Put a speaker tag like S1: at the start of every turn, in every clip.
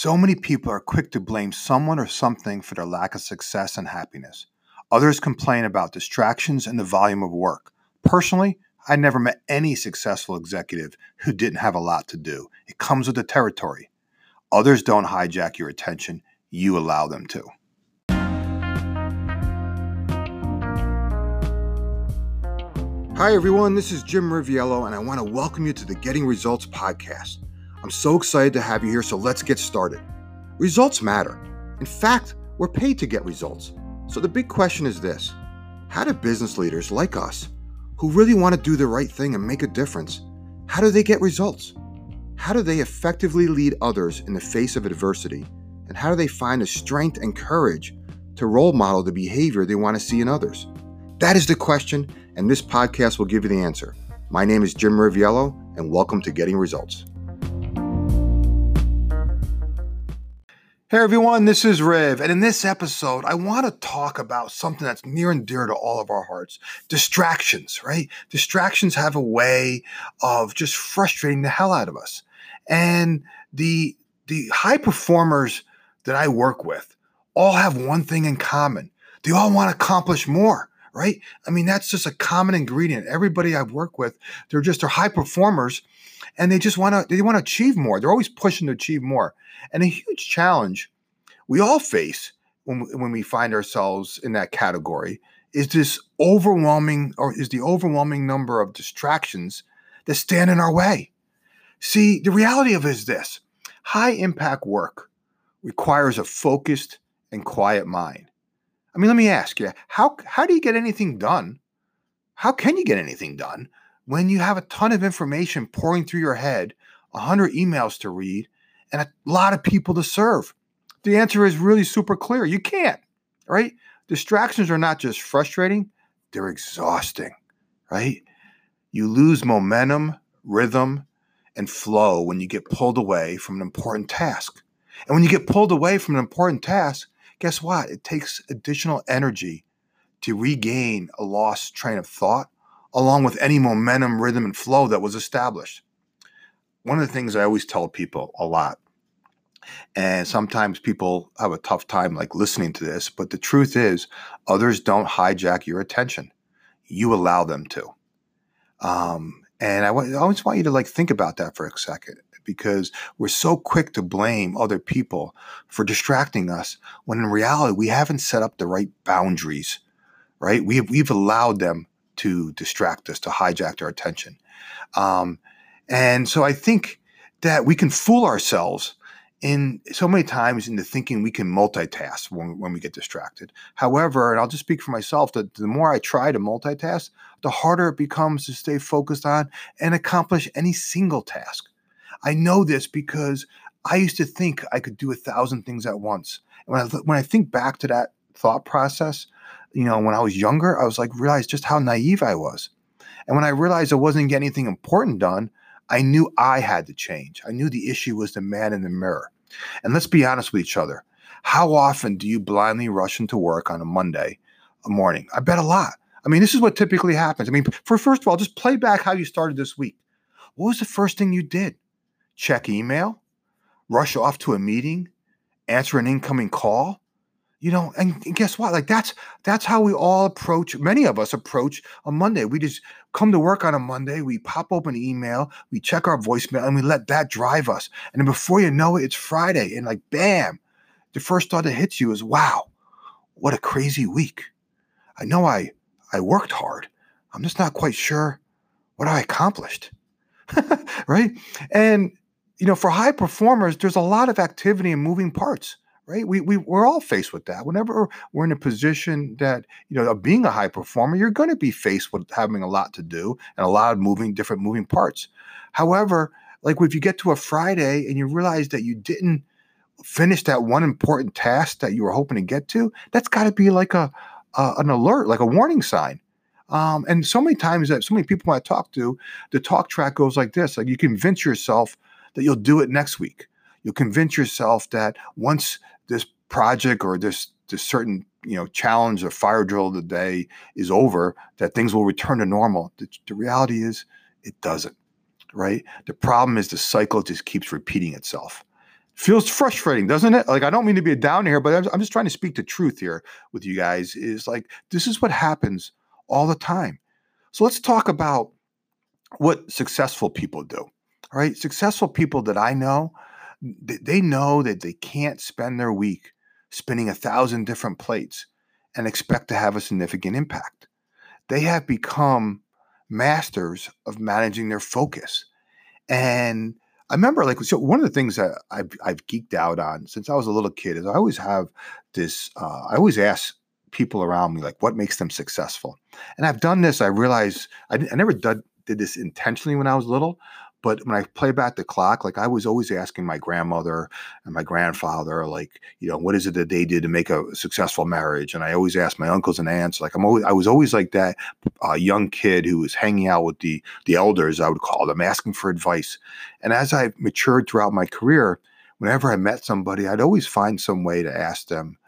S1: So many people are quick to blame someone or something for their lack of success and happiness. Others complain about distractions and the volume of work. Personally, I never met any successful executive who didn't have a lot to do. It comes with the territory. Others don't hijack your attention, you allow them to. Hi, everyone. This is Jim Riviello, and I want to welcome you to the Getting Results podcast. I'm so excited to have you here, so let's get started. Results matter. In fact, we're paid to get results. So the big question is this How do business leaders like us, who really want to do the right thing and make a difference, how do they get results? How do they effectively lead others in the face of adversity? And how do they find the strength and courage to role model the behavior they want to see in others? That is the question, and this podcast will give you the answer. My name is Jim Riviello, and welcome to Getting Results. Hey everyone, this is Riv, and in this episode, I want to talk about something that's near and dear to all of our hearts distractions, right? Distractions have a way of just frustrating the hell out of us. And the, the high performers that I work with all have one thing in common they all want to accomplish more. Right. I mean, that's just a common ingredient. Everybody I've worked with, they're just they're high performers and they just want to they want to achieve more. They're always pushing to achieve more. And a huge challenge we all face when when we find ourselves in that category is this overwhelming or is the overwhelming number of distractions that stand in our way. See, the reality of it is this: high impact work requires a focused and quiet mind. I mean, let me ask you, how how do you get anything done? How can you get anything done when you have a ton of information pouring through your head, 100 emails to read, and a lot of people to serve? The answer is really super clear. You can't, right? Distractions are not just frustrating, they're exhausting, right? You lose momentum, rhythm, and flow when you get pulled away from an important task. And when you get pulled away from an important task, guess what? It takes additional energy to regain a lost train of thought along with any momentum, rhythm, and flow that was established. One of the things I always tell people a lot, and sometimes people have a tough time like listening to this, but the truth is, others don't hijack your attention. You allow them to. Um, and I, w- I always want you to like think about that for a second because we're so quick to blame other people for distracting us when in reality we haven't set up the right boundaries, right? We have, we've allowed them to distract us, to hijack our attention. Um, and so I think that we can fool ourselves in so many times into thinking we can multitask when, when we get distracted. However, and I'll just speak for myself, that the more I try to multitask, the harder it becomes to stay focused on and accomplish any single task. I know this because I used to think I could do a thousand things at once. And when I, when I think back to that thought process, you know, when I was younger, I was like, realized just how naive I was. And when I realized I wasn't getting anything important done, I knew I had to change. I knew the issue was the man in the mirror. And let's be honest with each other. How often do you blindly rush into work on a Monday morning? I bet a lot. I mean, this is what typically happens. I mean, for first of all, just play back how you started this week. What was the first thing you did? Check email? Rush off to a meeting? Answer an incoming call? You know and guess what? Like that's that's how we all approach many of us approach a monday. We just come to work on a monday we pop open email we check our voicemail and we let that drive us. And then before you know it it's friday and like bam the first thought that hits you is wow what a crazy week. I know i i worked hard. I'm just not quite sure what i accomplished. Right? And you know for high performers there's a lot of activity and moving parts right? We, we we're all faced with that. Whenever we're in a position that you know being a high performer, you're going to be faced with having a lot to do and a lot of moving different moving parts. However, like if you get to a Friday and you realize that you didn't finish that one important task that you were hoping to get to, that's got to be like a, a, an alert, like a warning sign. Um, and so many times that so many people I talk to, the talk track goes like this: like you convince yourself that you'll do it next week. You'll convince yourself that once this project or this this certain you know challenge or fire drill of the day is over that things will return to normal the, the, reality is it doesn't right the problem is the cycle just keeps repeating itself feels frustrating, doesn't it? Like I don't mean to be a downer here, but I'm, I'm just trying to speak the truth here with you guys. Is like this is what happens all the time. So let's talk about what successful people do. All right, successful people that I know, they know that they can't spend their week spinning a thousand different plates and expect to have a significant impact. They have become masters of managing their focus. And I remember, like, so one of the things that I've, I've geeked out on since I was a little kid is I always have this, uh, I always ask people around me, like, what makes them successful? And I've done this, I realize I, I never did, did this intentionally when I was little, but when I play back the clock, like I was always asking my grandmother and my grandfather, like, you know, what is it that they did to make a successful marriage? And I always asked my uncles and aunts, like I'm always, I was always like that uh, young kid who was hanging out with the the elders, I would call them, asking for advice. And as I matured throughout my career, whenever I met somebody, I'd always find some way to ask them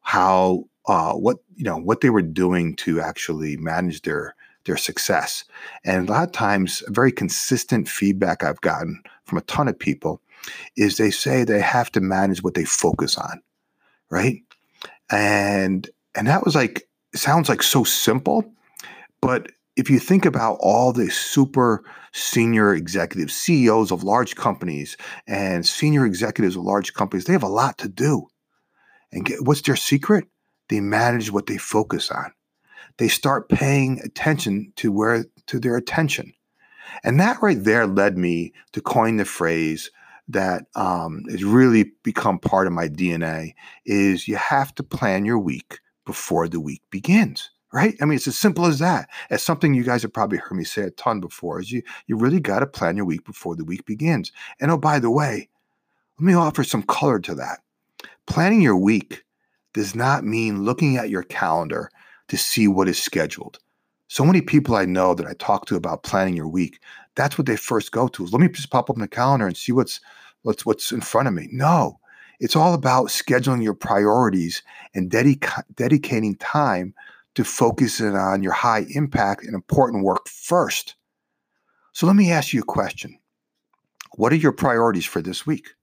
S1: how, uh, what you know, what they were doing to actually manage their their success. And a lot of times, very consistent feedback I've gotten from a ton of people is they say they have to manage what they focus on, right? And and that was like sounds like so simple, but if you think about all the super senior executives, CEOs of large companies, and senior executives of large companies, they have a lot to do. And get, what's their secret? They manage what they focus on they start paying attention to where to their attention. And that right there led me to coin the phrase that um, has really become part of my DNA is you have to plan your week before the week begins. Right? I mean, it's as simple as that. It's something you guys have probably heard me say a ton before. Is you you really got to plan your week before the week begins. And oh, by the way, let me offer some color to that. Planning your week does not mean looking at your calendar to see what is scheduled. So many people I know that I talk to about planning your week, that's what they first go to. Is let me just pop up in the calendar and see what's what's what's in front of me. No, it's all about scheduling your priorities and dedica- dedicating time to focus focusing on your high impact and important work first. So let me ask you a question. What are your priorities for this week?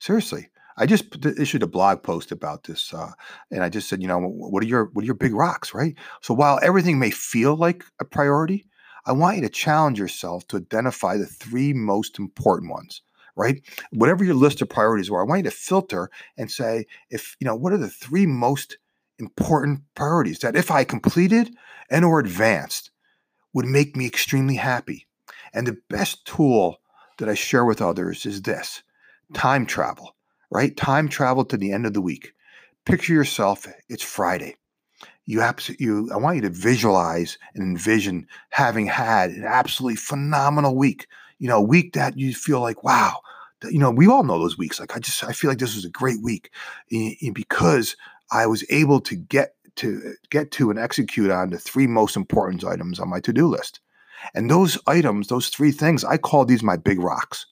S1: Seriously, I just issued a blog post about this, uh, and I just said, you know, what are your what are your big rocks, right? So while everything may feel like a priority, I want you to challenge yourself to identify the three most important ones, right? Whatever your list of priorities are, I want you to filter and say, if you know, what are the three most important priorities that if I completed and or advanced would make me extremely happy. And the best tool that I share with others is this time travel right? Time travel to the end of the week. Picture yourself, it's Friday. You absolutely, you, I want you to visualize and envision having had an absolutely phenomenal week. You know, a week that you feel like, wow, you know, we all know those weeks. Like, I just, I feel like this was a great week eh, eh, because I was able to get to get to and execute on the three most important items on my to-do list. And those items, those three things, I call these my big rocks.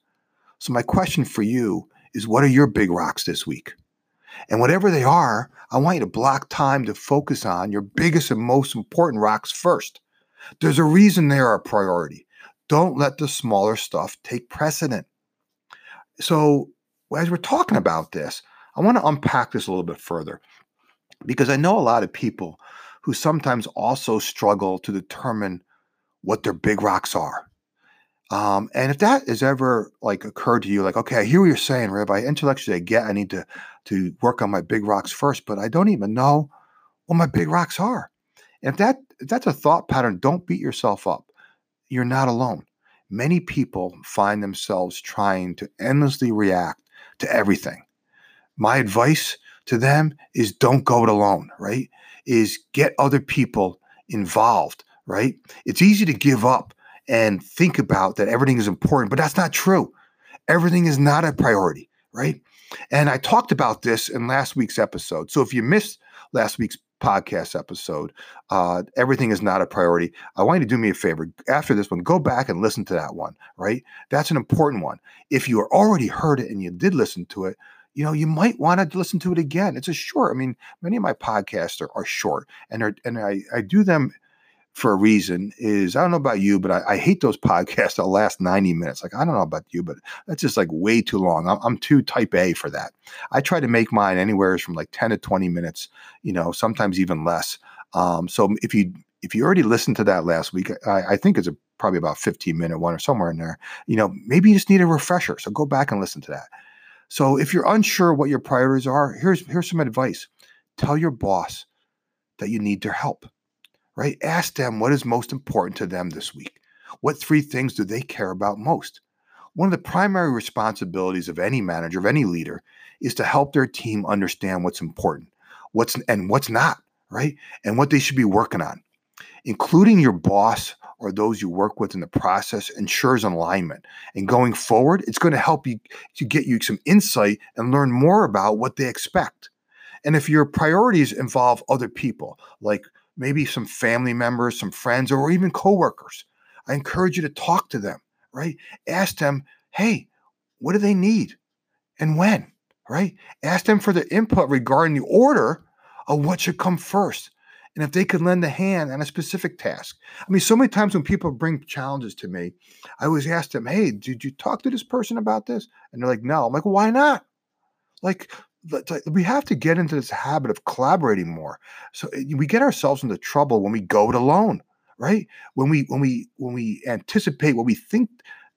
S1: So my question for you is what are your big rocks this week? And whatever they are, I want you to block time to focus on your biggest and most important rocks first. There's a reason they are a priority. Don't let the smaller stuff take precedent. So, as we're talking about this, I want to unpack this a little bit further because I know a lot of people who sometimes also struggle to determine what their big rocks are. Um, and if that has ever like occurred to you, like, okay, I hear what you're saying, Rabbi. Intellectually, I get I need to to work on my big rocks first, but I don't even know what my big rocks are. And if that if that's a thought pattern, don't beat yourself up. You're not alone. Many people find themselves trying to endlessly react to everything. My advice to them is don't go it alone, right? Is get other people involved, right? It's easy to give up and think about that everything is important, but that's not true. Everything is not a priority, right? And I talked about this in last week's episode. So if you missed last week's podcast episode, uh, everything is not a priority. I want you to do me a favor after this one, go back and listen to that one, right? That's an important one. If you already heard it and you did listen to it, you know, you might want to listen to it again. It's a short. I mean, many of my podcasts are, are short, and are, and I, I do them for a reason is I don't know about you, but I, I, hate those podcasts that last 90 minutes. Like, I don't know about you, but that's just like way too long. I'm, I'm too type A for that. I try to make mine anywhere from like 10 to 20 minutes, you know, sometimes even less. Um, so if you if you already listened to that last week, I, I think it's a probably about 15 minute one or somewhere in there, you know, maybe you just need a refresher. So go back and listen to that. So if you're unsure what your priorities are, here's here's some advice. Tell your boss that you need their help right? Ask them what is most important to them this week. What three things do they care about most? One of the primary responsibilities of any manager, of any leader, is to help their team understand what's important, what's and what's not, right? And what they should be working on. Including your boss or those you work with in the process ensures alignment. And going forward, it's going to help you to get you some insight and learn more about what they expect. And if your priorities involve other people, like maybe some family members, some friends, or even coworkers. I encourage you to talk to them, right? Ask them, hey, what do they need and when, right? Ask them for their input regarding the order of what should come first. And if they could lend a hand on a specific task. I mean, so many times when people bring challenges to me, I always ask them, hey, did you talk to this person about this? And they're like, no. I'm like, why not? Like, we have to get into this habit of collaborating more. So eh, we get ourselves into trouble when we go it alone, right? When we when we when we anticipate what we think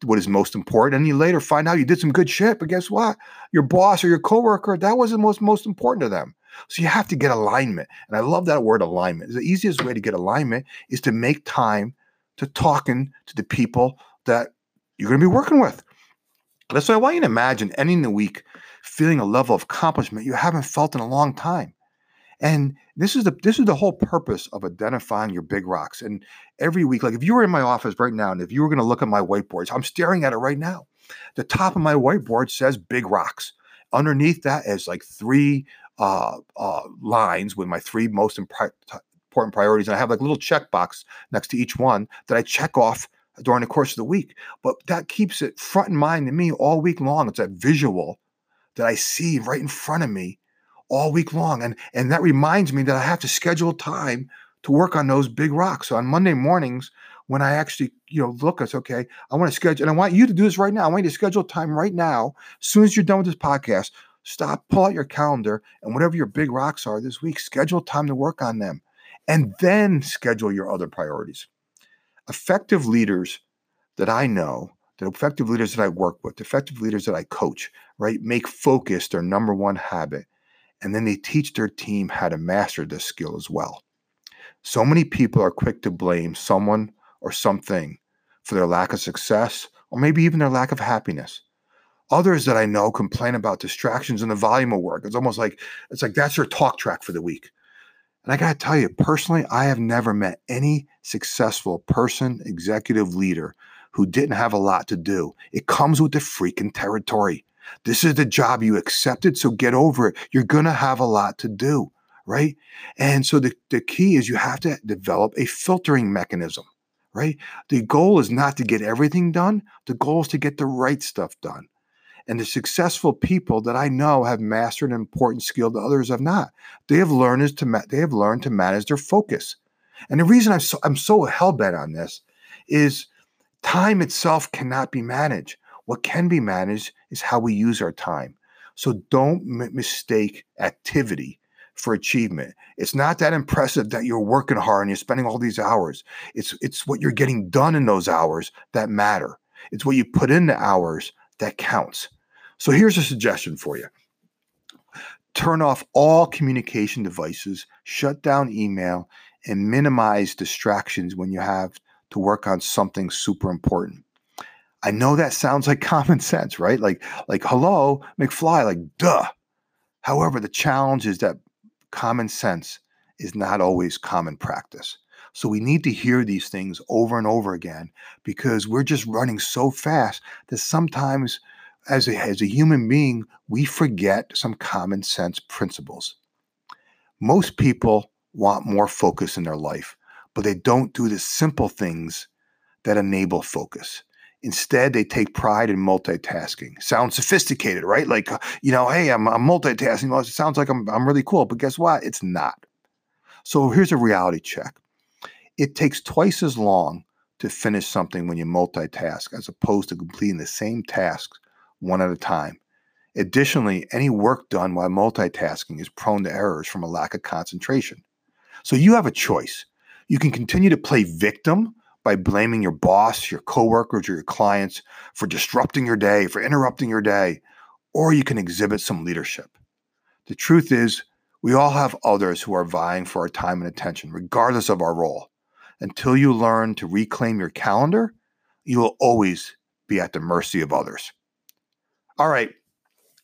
S1: what is most important, and you later find out you did some good shit, but guess what? Your boss or your coworker that wasn't most most important to them. So you have to get alignment, and I love that word alignment. The easiest way to get alignment is to make time to talking to the people that you're going to be working with. That's why I want you to imagine ending the week feeling a level of accomplishment you haven't felt in a long time. And this is the this is the whole purpose of identifying your big rocks. And every week, like if you were in my office right now, and if you were going to look at my whiteboards, I'm staring at it right now. The top of my whiteboard says big rocks. Underneath that is like three uh, uh, lines with my three most important priorities. And I have like a little checkbox next to each one that I check off during the course of the week. But that keeps it front in mind to me all week long. It's that visual that I see right in front of me all week long. And, and that reminds me that I have to schedule time to work on those big rocks. So on Monday mornings, when I actually, you know, look, it's okay. I want to schedule, and I want you to do this right now. I want you to schedule time right now. As soon as you're done with this podcast, stop, pull out your calendar, and whatever your big rocks are this week, schedule time to work on them. And then schedule your other priorities. Effective leaders that I know the effective leaders that I work with, effective leaders that I coach, right, make focus their number one habit. And then they teach their team how to master this skill as well. So many people are quick to blame someone or something for their lack of success or maybe even their lack of happiness. Others that I know complain about distractions and the volume of work. It's almost like it's like that's their talk track for the week. And I got to tell you, personally, I have never met any successful person, executive leader who didn't have a lot to do. It comes with the freaking territory. This is the job you accepted, so get over it. You're going to have a lot to do, right? And so the, the key is you have to develop a filtering mechanism, right? The goal is not to get everything done, the goal is to get the right stuff done. And the successful people that I know have mastered an important skill that others have not. They have learned is to ma- they have learned to manage their focus. And the reason I'm so I'm so hell bent on this is Time itself cannot be managed. What can be managed is how we use our time. So don't m- mistake activity for achievement. It's not that impressive that you're working hard and you're spending all these hours. It's it's what you're getting done in those hours that matter. It's what you put in the hours that counts. So here's a suggestion for you. Turn off all communication devices, shut down email, and minimize distractions when you have to work on something super important. I know that sounds like common sense, right? Like, like hello, McFly, like duh. However, the challenge is that common sense is not always common practice. So we need to hear these things over and over again because we're just running so fast that sometimes as a, as a human being, we forget some common sense principles. Most people want more focus in their life but they don't do the simple things that enable focus. Instead, they take pride in multitasking. Sounds sophisticated, right? Like, uh, you know, hey, I'm, I'm multitasking. Well, it sounds like I'm, I'm really cool, but guess what? It's not. So here's a reality check. It takes twice as long to finish something when you multitask as opposed to completing the same tasks one at a time. Additionally, any work done while multitasking is prone to errors from a lack of concentration. So you have a choice. You can continue to play victim by blaming your boss, your coworkers, or your clients for disrupting your day, for interrupting your day, or you can exhibit some leadership. The truth is, we all have others who are vying for our time and attention, regardless of our role. Until you learn to reclaim your calendar, you will always be at the mercy of others. All right,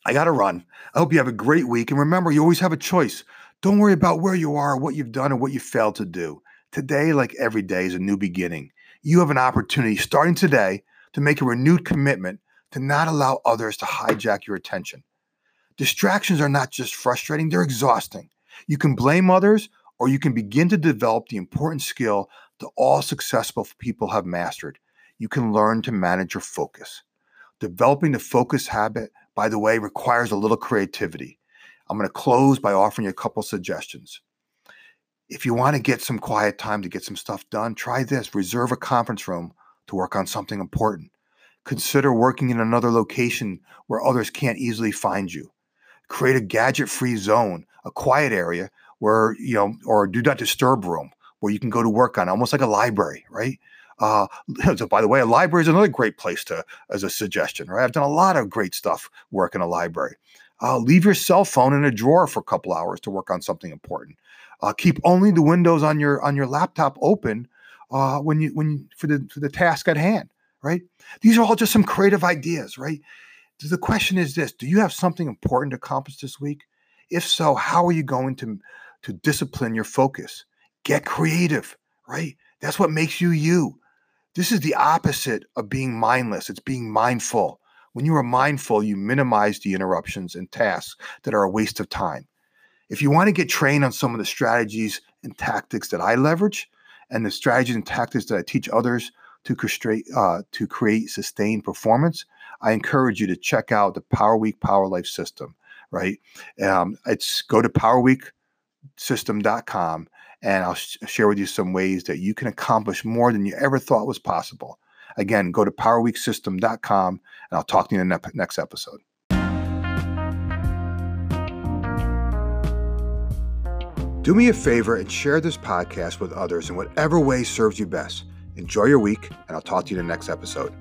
S1: I got to run. I hope you have a great week. And remember, you always have a choice. Don't worry about where you are, what you've done, or what you failed to do. Today, like every day, is a new beginning. You have an opportunity starting today to make a renewed commitment to not allow others to hijack your attention. Distractions are not just frustrating, they're exhausting. You can blame others, or you can begin to develop the important skill that all successful people have mastered. You can learn to manage your focus. Developing the focus habit, by the way, requires a little creativity. I'm going to close by offering you a couple suggestions. If you want to get some quiet time to get some stuff done, try this reserve a conference room to work on something important. Consider working in another location where others can't easily find you. Create a gadget free zone, a quiet area where, you know, or do not disturb room where you can go to work on, almost like a library, right? Uh, so by the way, a library is another great place to, as a suggestion, right? I've done a lot of great stuff work in a library. Uh, leave your cell phone in a drawer for a couple hours to work on something important. Uh, keep only the windows on your on your laptop open uh, when you when for the for the task at hand. Right? These are all just some creative ideas. Right? The question is this: Do you have something important to accomplish this week? If so, how are you going to to discipline your focus? Get creative. Right? That's what makes you you. This is the opposite of being mindless, it's being mindful. When you are mindful, you minimize the interruptions and tasks that are a waste of time. If you want to get trained on some of the strategies and tactics that I leverage and the strategies and tactics that I teach others to create, uh, to create sustained performance, I encourage you to check out the Power Week Power Life System, right? Um, it's go to powerweeksystem.com and I'll sh- share with you some ways that you can accomplish more than you ever thought was possible. Again, go to powerweeksystem.com and I'll talk to you in the next episode. Do me a favor and share this podcast with others in whatever way serves you best. Enjoy your week, and I'll talk to you in the next episode.